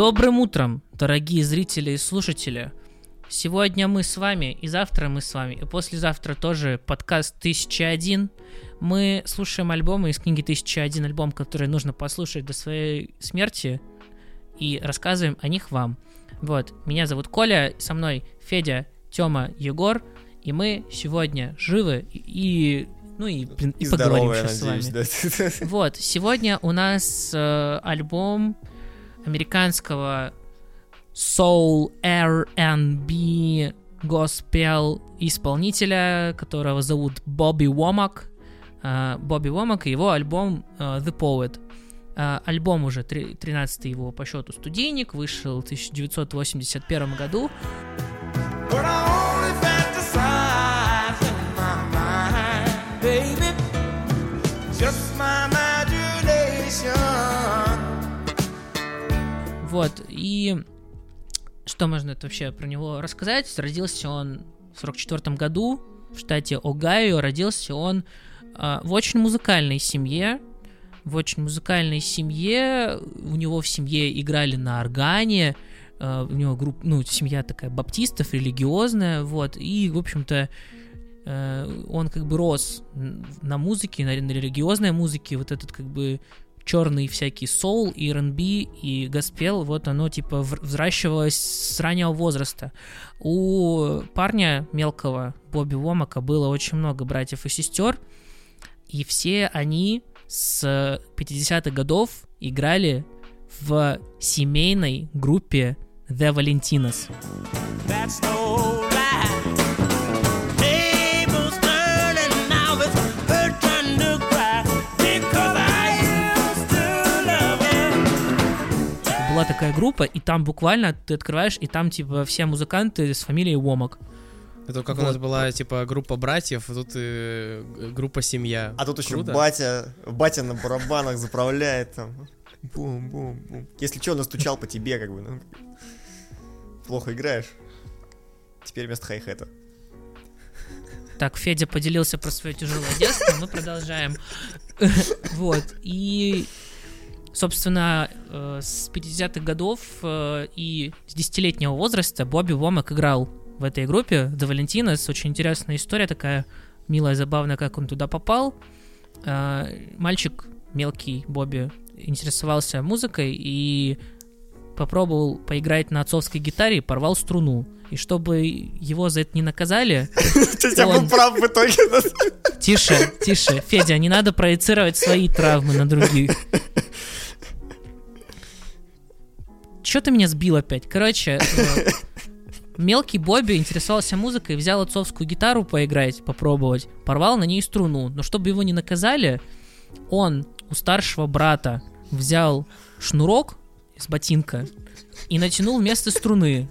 Добрым утром, дорогие зрители и слушатели. Сегодня мы с вами, и завтра мы с вами, и послезавтра тоже подкаст 1001. Мы слушаем альбомы из книги 1001, альбом, который нужно послушать до своей смерти, и рассказываем о них вам. Вот, меня зовут Коля, со мной Федя, Тёма, Егор, и мы сегодня живы и ну и, блин, и, И поговорим здоровая, сейчас с вами. надеюсь, да. Вот, сегодня у нас э, альбом американского soul R&B госпел исполнителя, которого зовут Бобби Уомак. Э, Бобби Уомак и его альбом э, The Poet. Э, Альбом уже 13 его по счету студийник, вышел в 1981 году. Вот, и что можно это вообще про него рассказать? Родился он в 44 году в штате Огайо. Родился он а, в очень музыкальной семье. В очень музыкальной семье. У него в семье играли на органе. а, у него группа, ну, семья такая баптистов, религиозная, вот. И, в общем-то, э, он как бы рос на музыке, на, на религиозной музыке. Вот этот как бы черный всякий соул, и R&B, и госпел, вот оно типа взращивалось с раннего возраста. У парня мелкого Бобби Вомака было очень много братьев и сестер, и все они с 50-х годов играли в семейной группе The Valentinos. That's no Была такая группа, и там буквально ты открываешь, и там типа все музыканты с фамилией Вомак. Это как у Вот. нас была, типа, группа братьев, а тут э, г- группа семья. А тут еще Круто. батя, батя на барабанах заправляет там. Бум-бум-бум. Если что, настучал по тебе, как бы. ну, Плохо играешь. Теперь вместо хай-хета. Так, Федя поделился про свое тяжелое детство, мы продолжаем. Вот, и, собственно, э, с 50-х годов э, и с 10-летнего возраста Бобби Вомак играл в этой группе The Valentinos. Очень интересная история такая, милая, забавная, как он туда попал. Э, Мальчик мелкий Бобби интересовался музыкой и попробовал поиграть на отцовской гитаре и порвал струну. И чтобы его за это не наказали, То есть я был прав в итоге. Тише, тише. Федя, не надо проецировать свои травмы на других. Че ты меня сбил опять? Короче, э, мелкий Бобби интересовался музыкой, взял отцовскую гитару поиграть, попробовать, порвал на ней струну. Но чтобы его не наказали, он у старшего брата взял шнурок из ботинка и натянул вместо струны.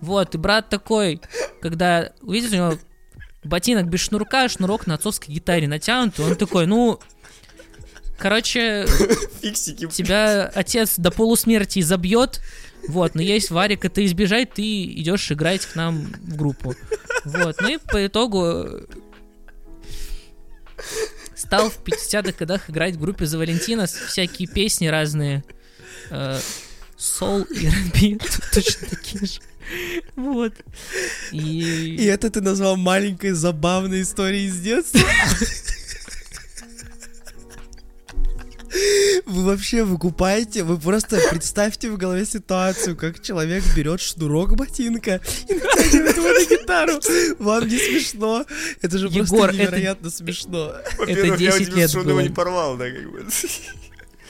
Вот, и брат такой, когда увидел, у него ботинок без шнурка, шнурок на отцовской гитаре натянут, он такой, ну, короче, Фиксики. тебя отец до полусмерти забьет, вот, но есть варик это избежать, ты идешь играть к нам в группу. Вот, ну и по итогу э, стал в 50-х годах играть в группе за Валентинос, всякие песни разные, э, Soul и R&B, точно такие же. Вот. И И... это ты назвал маленькой забавной историей из детства? Вы вообще выкупаете, вы просто представьте в голове ситуацию, как человек берет шнурок ботинка и натягивает его на гитару. Вам не смешно? Это же Егор, просто это- невероятно смешно. Во-первых, я 10 удивился, лет что он его было. не порвал, да, как бы.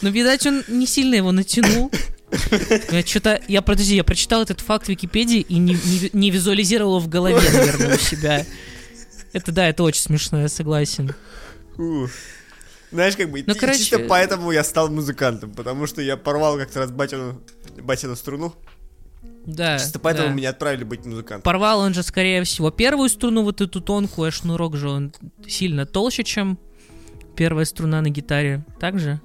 Ну, видать, он не сильно его натянул. Я что-то, я, подожди, я прочитал этот факт в Википедии и не, не- не визуализировал его в голове, наверное, у себя. Это да, это очень смешно, я согласен. Фу. Знаешь, как бы, Ну, короче- чисто поэтому я стал музыкантом, потому что я порвал как-то раз батину, батину струну. Да. Чисто поэтому да. меня отправили быть музыкантом. Порвал он же, скорее всего, первую струну, вот эту тонкую, а шнурок же он сильно толще, чем первая струна на гитаре. Так же?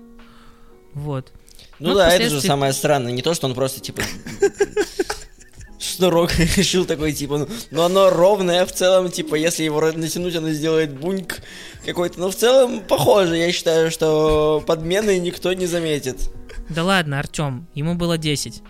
Вот. Ну, Ну, да, это же самое странное. Не то, что он просто, типа, шнурок решил такой, типа, ну, ну оно ровное в целом, типа, если его натянуть, оно сделает буньк какой-то. Но в целом похоже, я считаю, что подмены никто не заметит. Да ладно, Артем, ему было 10.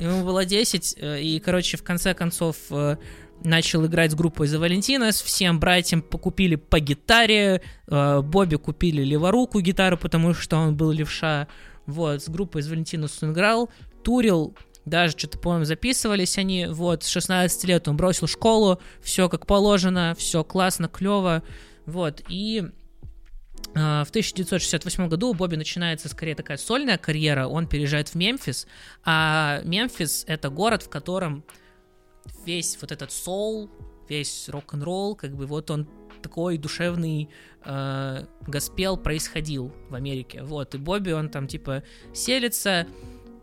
Ему было 10, э, и, короче, в конце концов э, начал играть с группой The Valentinas, всем братьям покупили по гитаре, э, Бобби купили леворуку гитару, потому что он был левша, вот, с группой The Valentinas он играл, турил, даже что-то, по-моему, записывались они, вот, с 16 лет он бросил школу, все как положено, все классно, клево, вот, и а, В 1968 году у Бобби начинается скорее такая сольная карьера, он переезжает в Мемфис, а Мемфис это город, в котором весь вот этот соул, весь рок-н-ролл, как бы вот он такой душевный э, госпел происходил в Америке, вот, и Бобби, он там типа селится,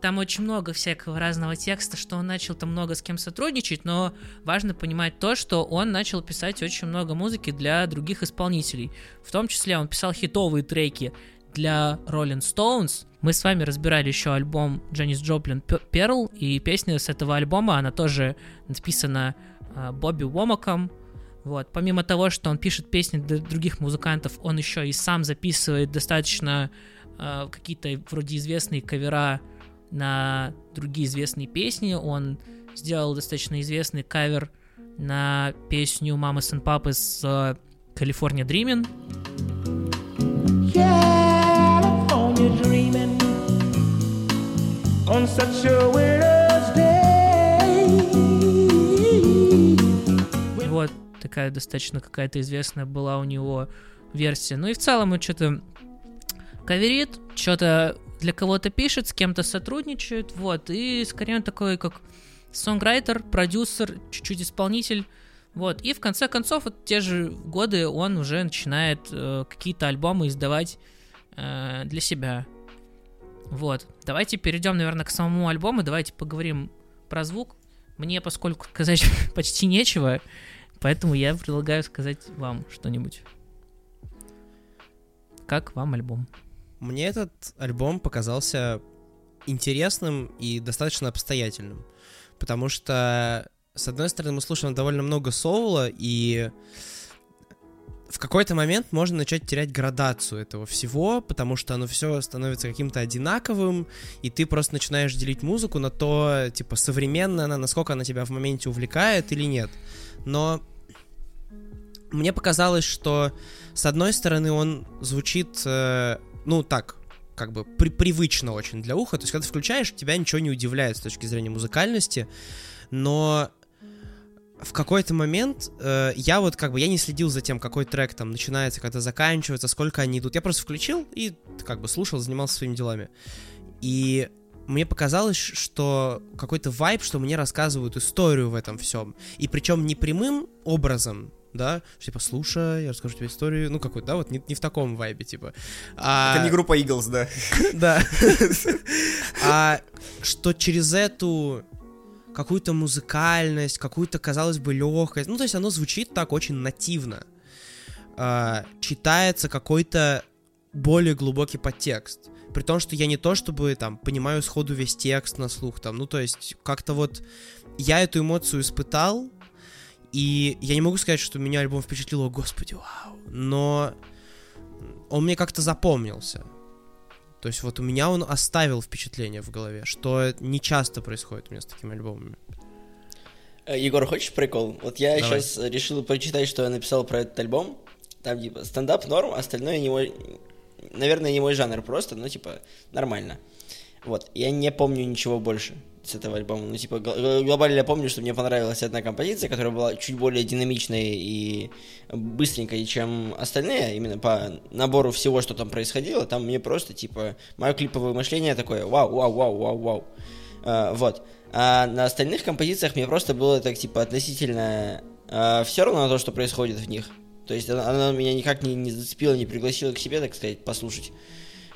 там очень много всякого разного текста, что он начал там много с кем сотрудничать, но важно понимать то, что он начал писать очень много музыки для других исполнителей. В том числе он писал хитовые треки для Rolling Stones. Мы с вами разбирали еще альбом Дженнис Джоплин Перл, и песня с этого альбома, она тоже написана э, Бобби Уомаком. Вот. Помимо того, что он пишет песни для других музыкантов, он еще и сам записывает достаточно э, какие-то вроде известные кавера на другие известные песни. Он сделал достаточно известный кавер на песню Мамы and Папы с э, California Dreamin'. California dreaming on such a winter's day. Вот такая достаточно какая-то известная была у него версия. Ну и в целом он что-то каверит, что-то для кого-то пишет, с кем-то сотрудничает, вот, и скорее он такой, как сонграйтер, продюсер, чуть-чуть исполнитель, вот, и в конце концов, вот те же годы он уже начинает э, какие-то альбомы издавать э, для себя. Вот, давайте перейдем, наверное, к самому альбому, давайте поговорим про звук. Мне, поскольку сказать почти нечего, поэтому я предлагаю сказать вам что-нибудь. Как вам альбом? Мне этот альбом показался интересным и достаточно обстоятельным. Потому что, с одной стороны, мы слушаем довольно много соула, и в какой-то момент можно начать терять градацию этого всего, потому что оно все становится каким-то одинаковым, и ты просто начинаешь делить музыку на то, типа, современная она, насколько она тебя в моменте увлекает или нет. Но мне показалось, что с одной стороны он звучит, э, ну так, как бы при- привычно очень для уха. То есть, когда ты включаешь, тебя ничего не удивляет с точки зрения музыкальности, но в какой-то момент э, я вот как бы я не следил за тем, какой трек там начинается, когда заканчивается, сколько они идут. Я просто включил и как бы слушал, занимался своими делами. И мне показалось, что какой-то вайб, что мне рассказывают историю в этом всем. И причем не прямым образом, да, что типа, слушай, я расскажу тебе историю, ну какой, да, вот не, не в таком вайбе, типа. А, Это не группа Eagles, да. да. А что через эту какую-то музыкальность, какую-то, казалось бы, легкость, ну, то есть оно звучит так очень нативно. А, читается какой-то более глубокий подтекст. При том, что я не то чтобы там понимаю сходу весь текст на слух, там, ну, то есть как-то вот я эту эмоцию испытал, и я не могу сказать, что меня альбом впечатлил, о господи, вау, но он мне как-то запомнился. То есть вот у меня он оставил впечатление в голове, что не часто происходит у меня с такими альбомами. Э, Егор, хочешь прикол? Вот я Давай. сейчас решил прочитать, что я написал про этот альбом. Там, типа, стендап норм, остальное не мой... Наверное, не мой жанр просто, но, типа, нормально. Вот, я не помню ничего больше с этого альбома. Ну, типа, гл- глобально я помню, что мне понравилась одна композиция, которая была чуть более динамичной и быстренькой, чем остальные, именно по набору всего, что там происходило. Там мне просто, типа, мое клиповое мышление такое, вау, вау, вау, вау, вау. А, вот. А на остальных композициях мне просто было так, типа, относительно все равно на то, что происходит в них. То есть она, она меня никак не, не зацепила, не пригласила к себе, так сказать, послушать.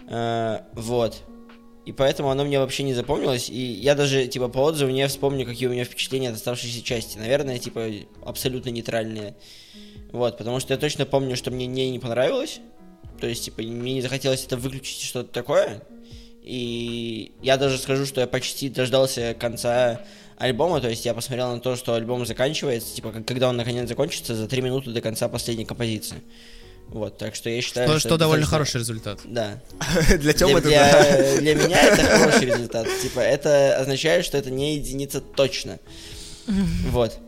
А, вот. И поэтому оно мне вообще не запомнилось. И я даже, типа, по отзыву не вспомню, какие у меня впечатления от оставшейся части. Наверное, типа, абсолютно нейтральные. Вот, потому что я точно помню, что мне не, не понравилось. То есть, типа, мне не захотелось это выключить что-то такое. И я даже скажу, что я почти дождался конца альбома, то есть я посмотрел на то, что альбом заканчивается, типа, когда он наконец закончится, за три минуты до конца последней композиции. Вот, так что я считаю, Что, что, что это довольно достаточно- хороший результат. Да. Для Тёмы Для, это для- для меня это хороший результат. Типа, это означает, что это не единица точно. Вот.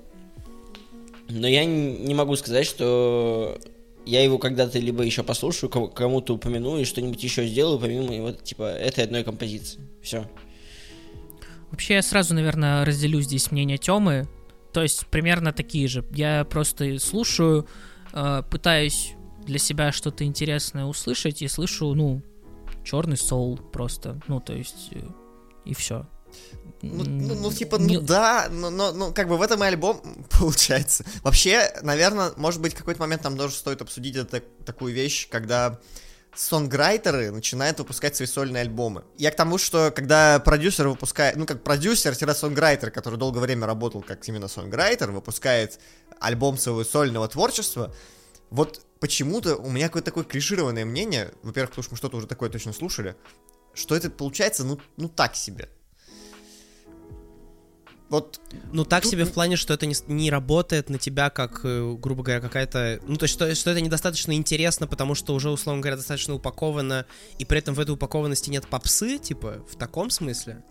Но я не могу сказать, что я его когда-то либо еще послушаю, кому- кому-то упомяну и что-нибудь еще сделаю, помимо вот, типа, этой одной композиции. Все. Вообще, я сразу, наверное, разделю здесь мнение Тёмы. То есть, примерно такие же. Я просто слушаю, э, пытаюсь для себя что-то интересное услышать и слышу, ну, черный соул просто. Ну, то есть, э, и все. Ну, ну, ну, типа, ну да, но, но, ну, как бы в этом и альбом получается. Вообще, наверное, может быть, в какой-то момент нам тоже стоит обсудить это, такую вещь, когда сонграйтеры начинают выпускать свои сольные альбомы. Я к тому, что когда продюсер выпускает, ну, как продюсер-сонграйтер, который долгое время работал как именно сонграйтер, выпускает альбом своего сольного творчества, вот почему-то у меня какое-то такое клишированное мнение, во-первых, потому что мы что-то уже такое точно слушали, что это получается, ну, ну так себе. Вот Ну, так Тут- себе в плане, что это не, не работает на тебя, как, э, грубо говоря, какая-то... Ну, то есть, что, что это недостаточно интересно, потому что уже, условно говоря, достаточно упаковано, и при этом в этой упакованности нет попсы, типа, в таком смысле?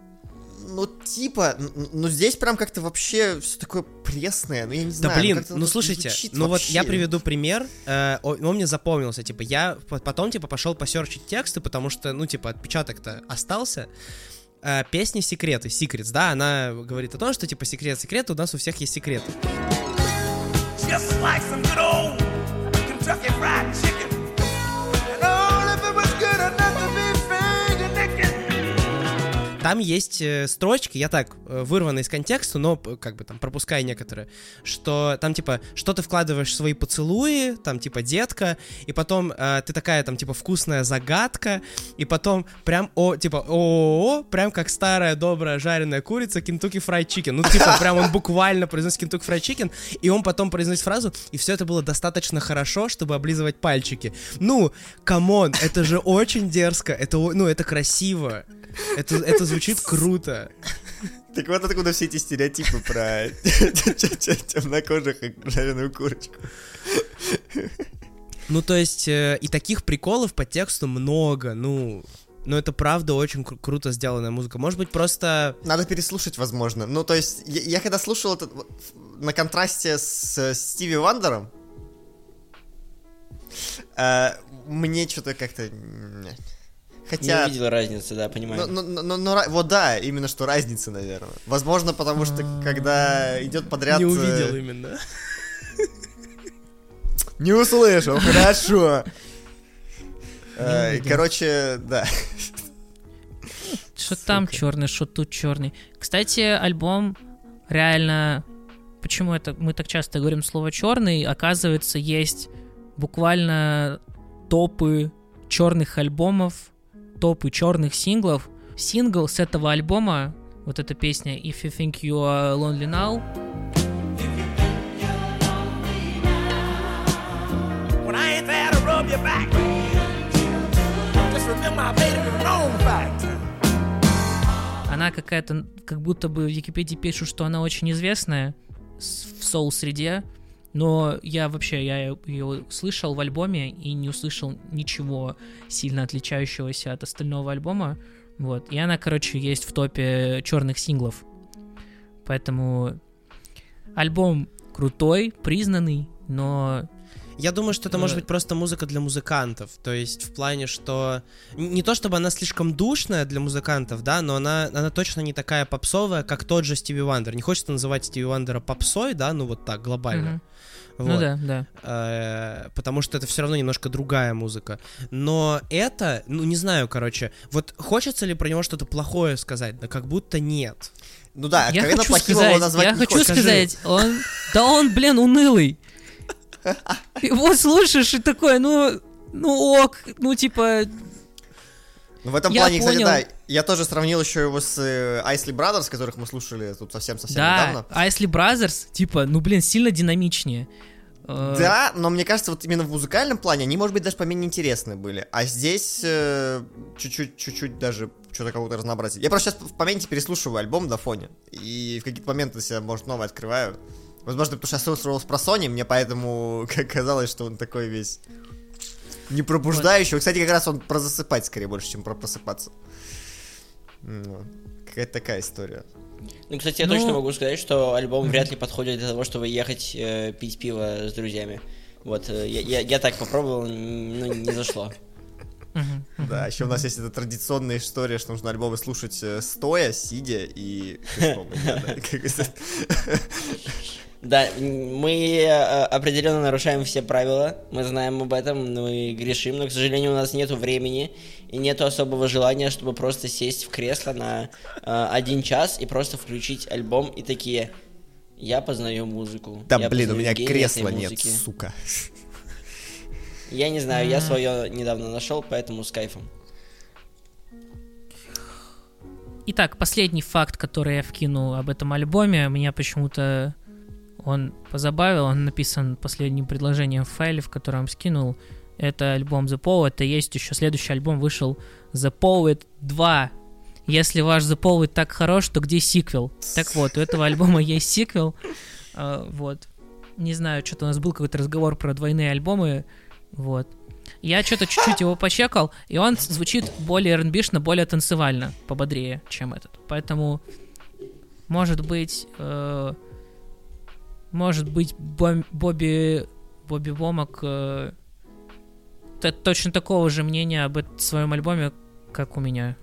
Ну, типа, ну здесь прям как-то вообще все такое пресное, ну я не Да знаю. блин, как-то ну оно слушайте, ну вот я вообще. приведу пример, э, о- он мне запомнился, типа, я по- потом, типа, пошел посерчить тексты, потому что, ну, типа, отпечаток-то остался. Э, песня «Секреты», «Secrets», да, она говорит о том, что, типа, секрет, секрет, у нас у всех есть секреты. just like some good old Kentucky Fried Chicken. Там есть э, строчки, я так, э, вырваны из контекста, но как бы там пропуская некоторые, что там типа, что ты вкладываешь в свои поцелуи, там типа детка, и потом э, ты такая там типа вкусная загадка, и потом прям, о, типа, о, прям как старая добрая жареная курица Kentucky Fried Chicken. Ну типа прям он буквально произносит Kentucky Fried Chicken, и он потом произносит фразу, и все это было достаточно хорошо, чтобы облизывать пальчики. Ну, come on, это же очень дерзко, это, ну, это красиво. Это, это звучит круто. Так вот откуда все эти стереотипы про темнокожих и жареную курочку. Ну, то есть, э, и таких приколов по тексту много, ну... Но это правда очень кру- круто сделанная музыка. Может быть, просто... Надо переслушать, возможно. Ну, то есть, я, я когда слушал это на контрасте с Стиви Вандером, э, мне что-то как-то... м, Не Хотя... увидел разницы, да, понимаю. Ну, ну, ну, ну, ра- вот да, именно что разница, наверное. Возможно, потому что когда идет подряд... Не э, увидел именно. Не услышал, хорошо. Э. Короче, да. Что там черный, что тут черный. Кстати, альбом реально... Почему это мы так часто говорим слово черный? Оказывается, есть буквально топы черных альбомов, топы черных синглов. Сингл с этого альбома, вот эта песня If You Think You Are Lonely Now, она какая-то, как будто бы в Википедии пишут, что она очень известная в соул-среде, но я вообще, я ее слышал в альбоме и не услышал ничего сильно отличающегося от остального альбома, вот, и она, короче, есть в топе черных синглов, поэтому альбом крутой, признанный, но Я думаю, что это может быть просто музыка для музыкантов. То есть в плане, что... Не то чтобы она слишком душная для музыкантов, да, но она, она точно не такая попсовая, как тот же Стиви Вандер. Не хочется называть Стиви Вандера попсой, да, ну вот так, глобально. Мгм. Вот. ну да, да. Э, потому что это все равно немножко другая музыка. Но это, ну не знаю, короче, вот хочется ли про него что-то плохое сказать? Да как будто нет. Ну да, Я откровенно хочу плохим сказать, его назвать я не хочу хочется. сказать, он, да он, блин, унылый. Его слушаешь и такой, ну, ну ок, ну типа, Ну, в этом Я плане, кстати, понял. да, я тоже сравнил еще его с э, Isley Brothers, которых мы слушали тут совсем-совсем да, недавно. Isley Brothers, типа, ну блин, сильно динамичнее. Э, Да, но мне кажется, вот именно в музыкальном плане они, может быть, даже поменее интересны были. А здесь э, чуть-чуть, чуть-чуть даже что-то какого-то разнообразия. Я просто сейчас в моменте переслушиваю альбом на фоне, и в какие-то моменты себя, может, новое открываю. Возможно, потому что я слушал про Sony, мне поэтому как казалось, что он такой весь не пробуждающий. Кстати, как раз он про засыпать скорее больше, чем про просыпаться. Ну, Какая-то такая история. Ну, кстати, я Ну- точно могу сказать, что альбом вряд ли подходит для того, чтобы ехать э, пить пиво с друзьями. Вот, э, я, я, я так попробовал, н- ну, не зашло. Да, еще у нас есть эта традиционная история, что нужно альбомы слушать э, стоя, сидя и. Да, мы э, определенно нарушаем все правила, мы знаем об этом, и грешим, но, к сожалению, у нас нету времени и нету особого желания, чтобы просто сесть в кресло на э, один час и просто включить альбом и такие, я познаю музыку. Да, я блин, у меня кресла нет, музыки». сука. Я не знаю, я свое недавно нашел, поэтому с кайфом. Итак, последний факт, который я вкину об этом альбоме, меня почему-то он позабавил. Он написан последним предложением в файле, в котором скинул. Это альбом The Poet. Это есть еще следующий альбом вышел The Poet 2. Если ваш The Poet так хорош, то где сиквел? Так вот, у этого альбома есть сиквел. А, Вот. Не знаю, что-то у нас был какой-то разговор про двойные альбомы. Вот. Я что-то чуть-чуть его почекал, и он звучит более rb более танцевально, пободрее, чем этот. Поэтому, может быть, э, может быть, Бом- Бобби, Бобби Вомак э, т- точно такого же мнения об эт- своем альбоме, как у меня.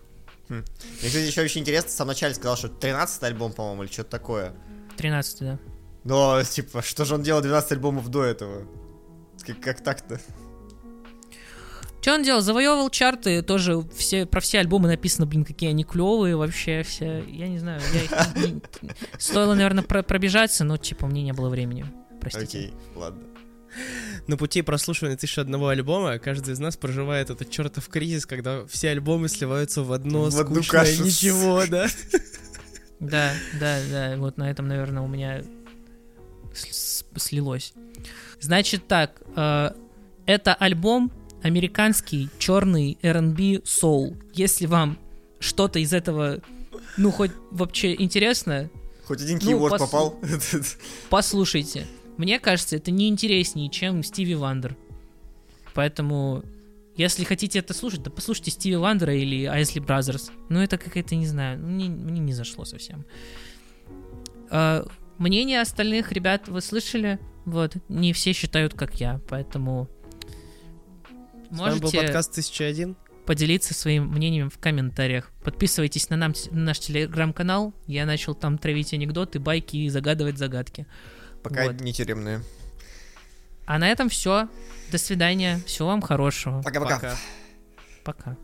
Мне, кстати, еще очень интересно, в самом начале сказал, что 13 альбом, по-моему, или что-то такое. 13 да. Но, типа, что же он делал 12 альбомов до этого? Как, как так-то? Что он делал? Завоевывал чарты, тоже все, про все альбомы написано, блин, какие они клевые вообще все. Я не знаю, я их не- стоило, наверное, про- пробежаться, но, типа, мне не было времени. Простите. Окей, ладно. На пути прослушивания тысячи одного альбома каждый из нас проживает этот чертов кризис, когда все альбомы сливаются в одно В одну скучное кашу. ничего, да? Да, да, да, вот на этом, наверное, у меня слилось. Значит так, э, это альбом американский черный R&B soul. Если вам что-то из этого, ну, хоть вообще интересно, Хоть один Ну, keyword пос- попал. послушайте. Мне кажется, это не интереснее, чем Стиви Вандер. Поэтому, если хотите это слушать, то послушайте Стиви Вандера или Isley Brothers. Ну, это какая-то, не знаю, ну, мне, мне не зашло совсем. А, мнение остальных ребят вы слышали? Вот, не все считают, как я, поэтому С вами был можете подкаст 1001. поделиться своим мнением в комментариях. Подписывайтесь на, нам, на наш телеграм-канал. Я начал там травить анекдоты, байки и загадывать загадки. Пока Вот. не тюремные. А на этом все. До свидания. Всего вам хорошего. Пока-пока. Пока. Пока.